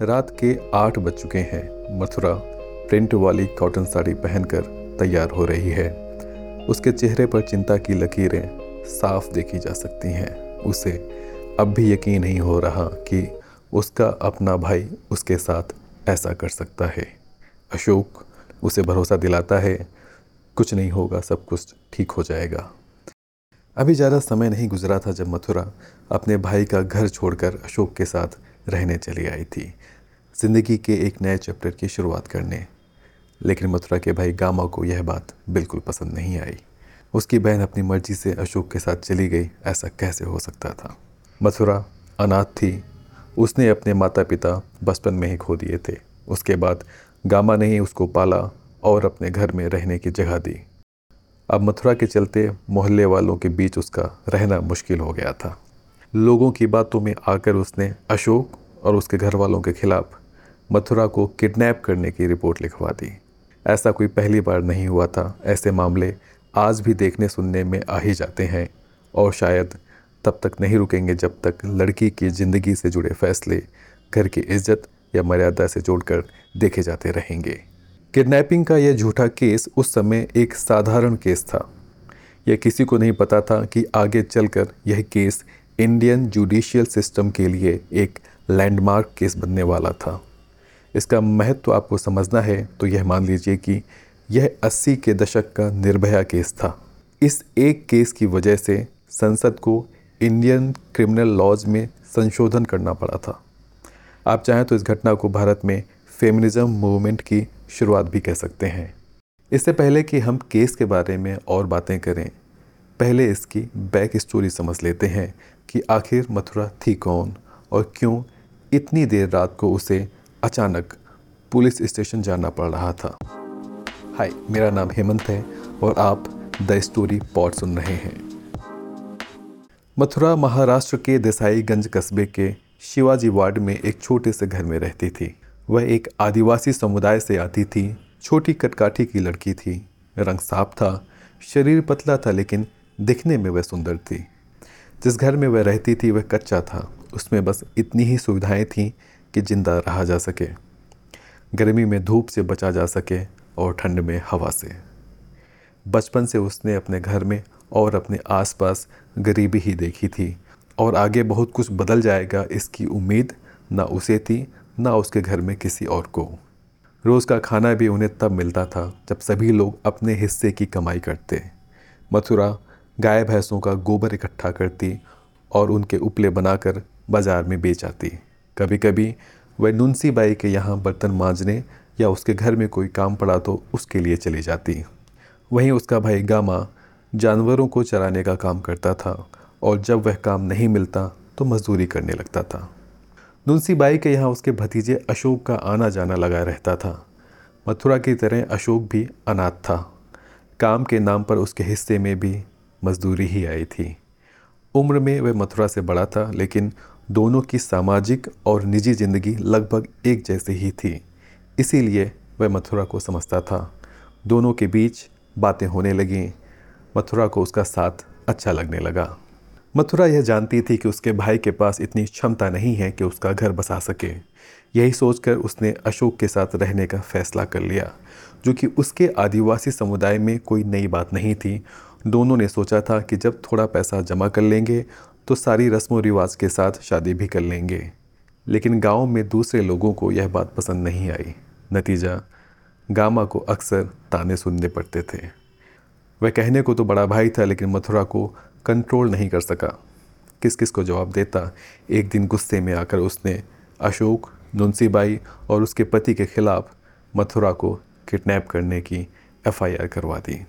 रात के आठ बज चुके हैं। मथुरा प्रिंट वाली कॉटन साड़ी पहनकर तैयार हो रही है। उसके चेहरे पर चिंता की लकीरें साफ़ देखी जा सकती हैं। उसे अब भी यकीन नहीं हो रहा कि उसका अपना भाई उसके साथ ऐसा कर सकता है। अशोक उसे भरोसा दिलाता है, कुछ नहीं होगा, सब कुछ ठीक हो जाएगा। अभी ज़्यादा समय नहीं गुजरा था जब मथुरा अपने भाई का घर छोड़कर अशोक के साथ रहने चली आई थी। ज़िंदगी के एक नए चैप्टर की शुरुआत करने। लेकिन मथुरा के भाई गामा को यह बात बिल्कुल पसंद नहीं आई। उसकी बहन अपनी मर्ज़ी से अशोक के साथ चली गई, ऐसा कैसे हो सकता था? मथुरा अनाथ थी। उसने अपने माता पिता बचपन में ही खो दिए थे। उसके बाद गामा ने ही उसको पाला और अपने घर में रहने की जगह दी। अब मथुरा के चलते मोहल्ले वालों के बीच उसका रहना मुश्किल हो गया था। लोगों की बातों में आकर उसने अशोक और उसके घर वालों के खिलाफ मथुरा को किडनैप करने की रिपोर्ट लिखवा दी। ऐसा कोई पहली बार नहीं हुआ था। ऐसे मामले आज भी देखने सुनने में आ ही जाते हैं और शायद तब तक नहीं रुकेंगे जब तक लड़की की ज़िंदगी से जुड़े फैसले घर की इज़्ज़त या मर्यादा से जोड़कर देखे जाते रहेंगे। किडनैपिंग का यह झूठा केस उस समय एक साधारण केस था। यह किसी को नहीं पता था कि आगे चलकर यह केस इंडियन जुडिशियल सिस्टम के लिए एक लैंडमार्क केस बनने वाला था। इसका महत्व आपको समझना है तो यह मान लीजिए कि यह 80 के दशक का निर्भया केस था। इस एक केस की वजह से संसद को इंडियन क्रिमिनल लॉज में संशोधन करना पड़ा था। आप चाहें तो इस घटना को भारत में फेमिनिज्म मूवमेंट की शुरुआत भी कह सकते हैं। इससे पहले कि हम केस के बारे में और बातें करें पहले इसकी बैक स्टोरी समझ लेते हैं कि आखिर मथुरा थी कौन और क्यों इतनी देर रात को उसे अचानक पुलिस स्टेशन जाना पड़ रहा था। हाय, मेरा नाम हेमंत है और आप द स्टोरी पॉट सुन रहे हैं। मथुरा महाराष्ट्र के देसाईगंज कस्बे के शिवाजी वार्ड में एक छोटे से घर में रहती थी। वह एक आदिवासी समुदाय से आती थी, छोटी कटकाठी की लड़की थी। रंग साफ़ था, शरीर पतला था, लेकिन दिखने में वह सुंदर थी। जिस घर में वह रहती थी, वह कच्चा था। उसमें बस इतनी ही सुविधाएँ थीं कि ज़िंदा रहा जा सके। गर्मी में धूप से बचा जा सके और ठंड में हवा से। बचपन से उसने अपने घर में और अपने आसपास गरीबी ही देखी थी और आगे बहुत कुछ बदल जाएगा इसकी उम्मीद ना उसे थी, ना उसके घर में किसी और को। रोज़ का खाना भी उन्हें तब मिलता था जब सभी लोग अपने हिस्से की कमाई करते। मथुरा गाय भैंसों का गोबर इकट्ठा करती और उनके उपले बनाकर बाज़ार में बेच आती। कभी कभी वह नुनसी बाई के यहाँ बर्तन मांजने या उसके घर में कोई काम पड़ा तो उसके लिए चली जाती। वहीं उसका भाई गामा जानवरों को चराने का काम करता था और जब वह काम नहीं मिलता तो मजदूरी करने लगता था। नुलसी बाई के यहाँ उसके भतीजे अशोक का आना जाना लगा रहता था। मथुरा की तरह अशोक भी अनाथ था। काम के नाम पर उसके हिस्से में भी मजदूरी ही आई थी। उम्र में वह मथुरा से बड़ा था, लेकिन दोनों की सामाजिक और निजी ज़िंदगी लगभग एक जैसे ही थी। इसीलिए वह मथुरा को समझता था। दोनों के बीच बातें होने लगीं। मथुरा को उसका साथ अच्छा लगने लगा। मथुरा यह जानती थी कि उसके भाई के पास इतनी क्षमता नहीं है कि उसका घर बसा सके। यही सोचकर उसने अशोक के साथ रहने का फैसला कर लिया, जो कि उसके आदिवासी समुदाय में कोई नई बात नहीं थी दोनों ने सोचा था कि जब थोड़ा पैसा जमा कर लेंगे तो सारी रस्म व रिवाज के साथ शादी भी कर लेंगे। लेकिन गाँव में दूसरे लोगों को यह बात पसंद नहीं आई। नतीजा, गामा को अक्सर ताने सुनने पड़ते थे। वह कहने को तो बड़ा भाई था, लेकिन मथुरा को कंट्रोल नहीं कर सका। किस किस को जवाब देता? एक दिन गुस्से में आकर उसने अशोक नुनसीबाई और उसके पति के खिलाफ मथुरा को किडनैप करने की एफआईआर करवा दी।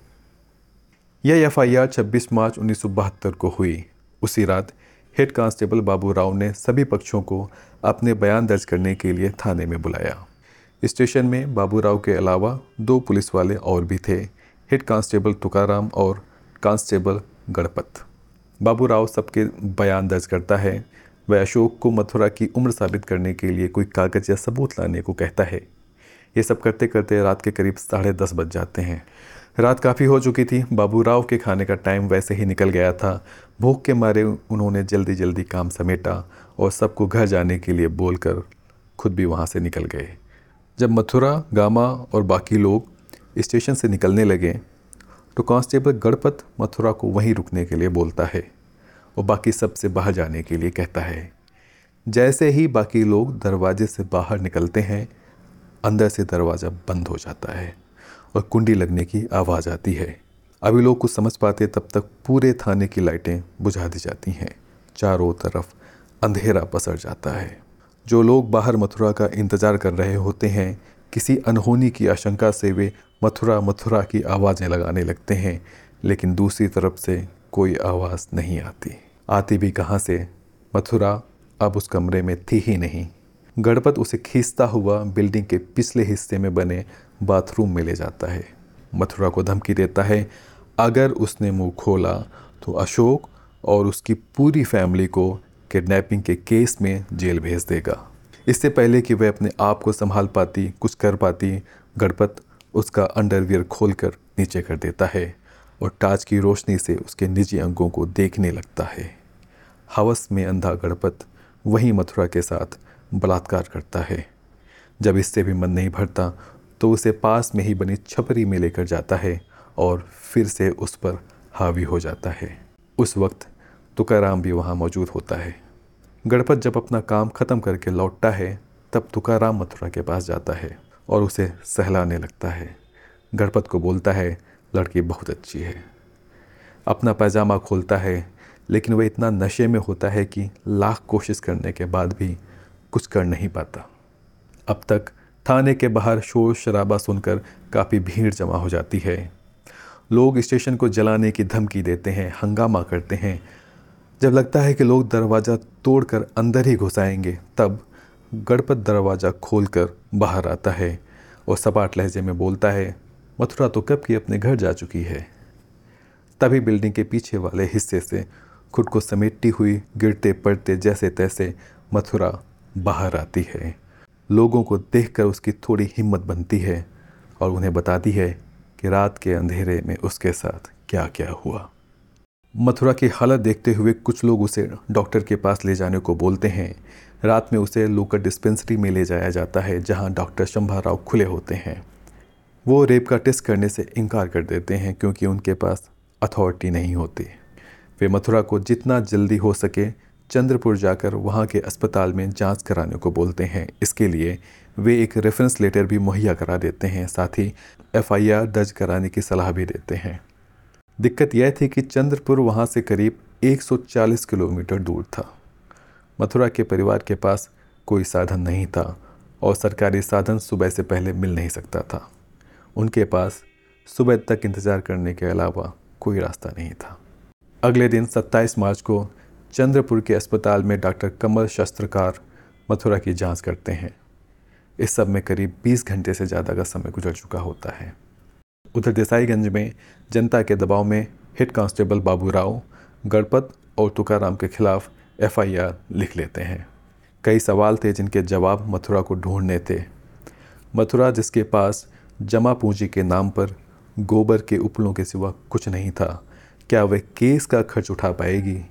यह एफआईआर 26 मार्च उन्नीस सौ बहत्तर को हुई। उसी रात हेड कांस्टेबल बाबू राव ने सभी पक्षों को अपने बयान दर्ज करने के लिए थाने में बुलाया। स्टेशन में बाबू राव के अलावा दो पुलिस वाले और भी थे, हेड कांस्टेबल तुकाराम और कांस्टेबल गणपत। बाबू राव सबके बयान दर्ज करता है। वह अशोक को मथुरा की उम्र साबित करने के लिए कोई कागज़ या सबूत लाने को कहता है। ये सब करते करते रात के करीब साढ़े दस बज जाते हैं। रात काफ़ी हो चुकी थी। बाबू राव के खाने का टाइम वैसे ही निकल गया था। भूख के मारे उन्होंने जल्दी जल्दी काम समेटा और सबको घर जाने के लिए बोलकर खुद भी वहाँ से निकल गए। जब मथुरा, गामा और बाकी लोग स्टेशन से निकलने लगे तो कांस्टेबल गणपत मथुरा को वहीं रुकने के लिए बोलता है और बाकी सबसे बाहर जाने के लिए कहता है, जैसे ही बाकी लोग दरवाजे से बाहर निकलते हैं, अंदर से दरवाज़ा बंद हो जाता है। और कुंडी लगने की आवाज़ आती है। अभी लोग कुछ समझ पाते तब तक पूरे थाने की लाइटें बुझा दी जाती हैं। चारों तरफ़ अंधेरा पसर जाता है। जो लोग बाहर मथुरा का इंतज़ार कर रहे होते हैं, किसी अनहोनी की आशंका से वे मथुरा मथुरा की आवाज़ें लगाने लगते हैं, लेकिन दूसरी तरफ़ से कोई आवाज़ नहीं आती। आती भी कहाँ से? मथुरा अब उस कमरे में थी ही नहीं। गणपत उसे खींचता हुआ बिल्डिंग के पिछले हिस्से में बने बाथरूम में ले जाता है। मथुरा को धमकी देता है, अगर उसने मुँह खोला तो अशोक और उसकी पूरी फैमिली को किडनैपिंग के केस में जेल भेज देगा। इससे पहले कि वह अपने आप को संभाल पाती, कुछ कर पाती, गणपत उसका अंडरवियर खोलकर नीचे कर देता है और टाच की रोशनी से उसके निजी अंगों को देखने लगता है। हवस में अंधा गणपत वहीं मथुरा के साथ बलात्कार करता है। जब इससे भी मन नहीं भरता तो उसे पास में ही बनी छपरी में लेकर जाता है और फिर से उस पर हावी हो जाता है। उस वक्त तुकाराम भी वहाँ मौजूद होता है। गणपत जब अपना काम ख़त्म करके लौटता है, तब तुकाराम मथुरा के पास जाता है और उसे सहलाने लगता है। गणपत को बोलता है, लड़की बहुत अच्छी है। अपना पैजामा खोलता है, लेकिन वह इतना नशे में होता है कि लाख कोशिश करने के बाद भी कुछ कर नहीं पाता। अब तक थाने के बाहर शोर शराबा सुनकर काफ़ी भीड़ जमा हो जाती है। लोग स्टेशन को जलाने की धमकी देते हैं, हंगामा करते हैं। जब लगता है कि लोग दरवाज़ा तोड़कर अंदर ही घुसाएँगे, तब गणपत दरवाज़ा खोलकर बाहर आता है और सपाट लहजे में बोलता है, मथुरा तो कब की अपने घर जा चुकी है? तभी बिल्डिंग के पीछे वाले हिस्से से खुद को समेटती हुई गिरते पड़ते जैसे तैसे मथुरा बाहर आती है। लोगों को देखकर उसकी थोड़ी हिम्मत बनती है और उन्हें बताती है कि रात के अंधेरे में उसके साथ क्या क्या हुआ। मथुरा की हालत देखते हुए कुछ लोग उसे डॉक्टर के पास ले जाने को बोलते हैं। रात में उसे लोकल डिस्पेंसरी में ले जाया जाता है, जहाँ डॉक्टर शंभा राव खुले होते हैं। वो रेप का टेस्ट करने से इनकार कर देते हैं, क्योंकि उनके पास अथॉरिटी नहीं होती। वे मथुरा को जितना जल्दी हो सके चंद्रपुर जाकर वहाँ के अस्पताल में जाँच कराने को बोलते हैं। इसके लिए वे एक रेफरेंस लेटर भी मुहैया करा देते हैं, साथ ही एफआईआर दर्ज कराने की सलाह भी देते हैं। दिक्कत यह थी कि चंद्रपुर वहाँ से करीब 140 किलोमीटर दूर था। मथुरा के परिवार के पास कोई साधन नहीं था और सरकारी साधन सुबह से पहले मिल नहीं सकता था। उनके पास सुबह तक इंतज़ार करने के अलावा कोई रास्ता नहीं था। अगले दिन 27 मार्च को चंद्रपुर के अस्पताल में डॉक्टर कमल शस्त्रकार मथुरा की जाँच करते हैं। इस सब में करीब 20 घंटे से ज़्यादा का समय गुजर चुका होता है। उधर देसाईगंज में जनता के दबाव में हेड कांस्टेबल बाबू राव, गणपत और तुकाराम के खिलाफ एफआईआर लिख लेते हैं। कई सवाल थे जिनके जवाब मथुरा को ढूँढने थे। मथुरा जिसके पास जमा पूंजी के नाम पर गोबर के उपलों के सिवा कुछ नहीं था, क्या वह केस का खर्च उठा पाएगी?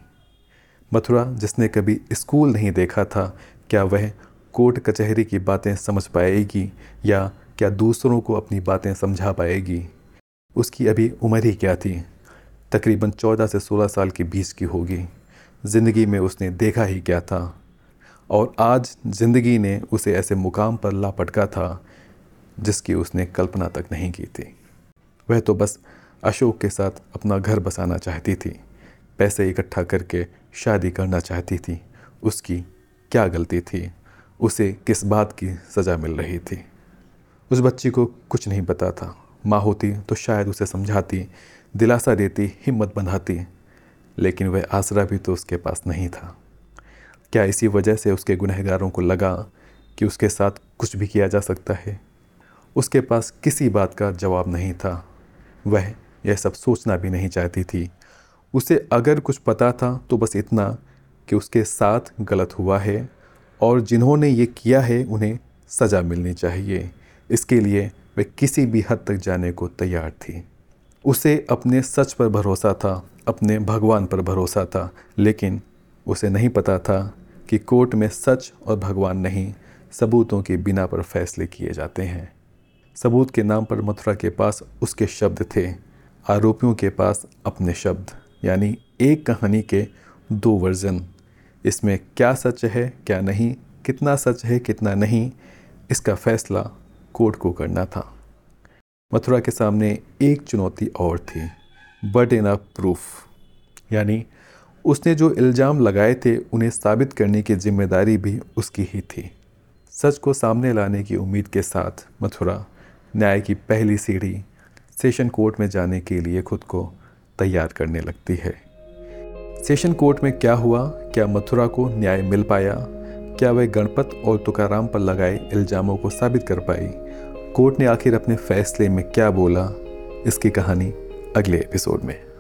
मथुरा, जिसने कभी स्कूल नहीं देखा था, क्या वह कोर्ट कचहरी की बातें समझ पाएगी, या क्या दूसरों को अपनी बातें समझा पाएगी? उसकी अभी उम्र ही क्या थी? तकरीबन चौदह से सोलह साल के बीच की होगी। ज़िंदगी में उसने देखा ही क्या था? और आज ज़िंदगी ने उसे ऐसे मुकाम पर ला पटका था, जिसकी उसने कल्पना तक नहीं की थी। वह तो बस अशोक के साथ अपना घर बसाना चाहती थी। पैसे इकट्ठा करके शादी करना चाहती थी। उसकी क्या गलती थी? उसे किस बात की सज़ा मिल रही थी? उस बच्ची को कुछ नहीं पता था। माँ होती तो शायद उसे समझाती, दिलासा देती, हिम्मत बंधाती, लेकिन वह आसरा भी तो उसके पास नहीं था। क्या इसी वजह से उसके गुनहगारों को लगा कि उसके साथ कुछ भी किया जा सकता है? उसके पास किसी बात का जवाब नहीं था। वह यह सब सोचना भी नहीं चाहती थी उसे अगर कुछ पता था तो बस इतना कि उसके साथ गलत हुआ है और जिन्होंने ये किया है उन्हें सज़ा मिलनी चाहिए। इसके लिए वह किसी भी हद तक जाने को तैयार थी। उसे अपने सच पर भरोसा था, अपने भगवान पर भरोसा था, लेकिन उसे नहीं पता था कि कोर्ट में सच और भगवान नहीं, सबूतों के बिना पर फैसले किए जाते हैं। सबूत के नाम पर मथुरा के पास उसके शब्द थे, आरोपियों के पास अपने शब्द। यानी एक कहानी के दो वर्जन। इसमें क्या सच है, क्या नहीं, कितना सच है, कितना नहीं, इसका फैसला कोर्ट को करना था। मथुरा के सामने एक चुनौती और थी, बट इन अ प्रूफ। यानी उसने जो इल्ज़ाम लगाए थे, उन्हें साबित करने की ज़िम्मेदारी भी उसकी ही थी। सच को सामने लाने की उम्मीद के साथ मथुरा न्याय की पहली सीढ़ी सेशन कोर्ट में जाने के लिए खुद को तैयार करने लगती है। सेशन कोर्ट में क्या हुआ? क्या मथुरा को न्याय मिल पाया? क्या वह गणपत और तुकाराम पर लगाए इल्ज़ामों को साबित कर पाई? कोर्ट ने आखिर अपने फैसले में क्या बोला? इसकी कहानी अगले एपिसोड में।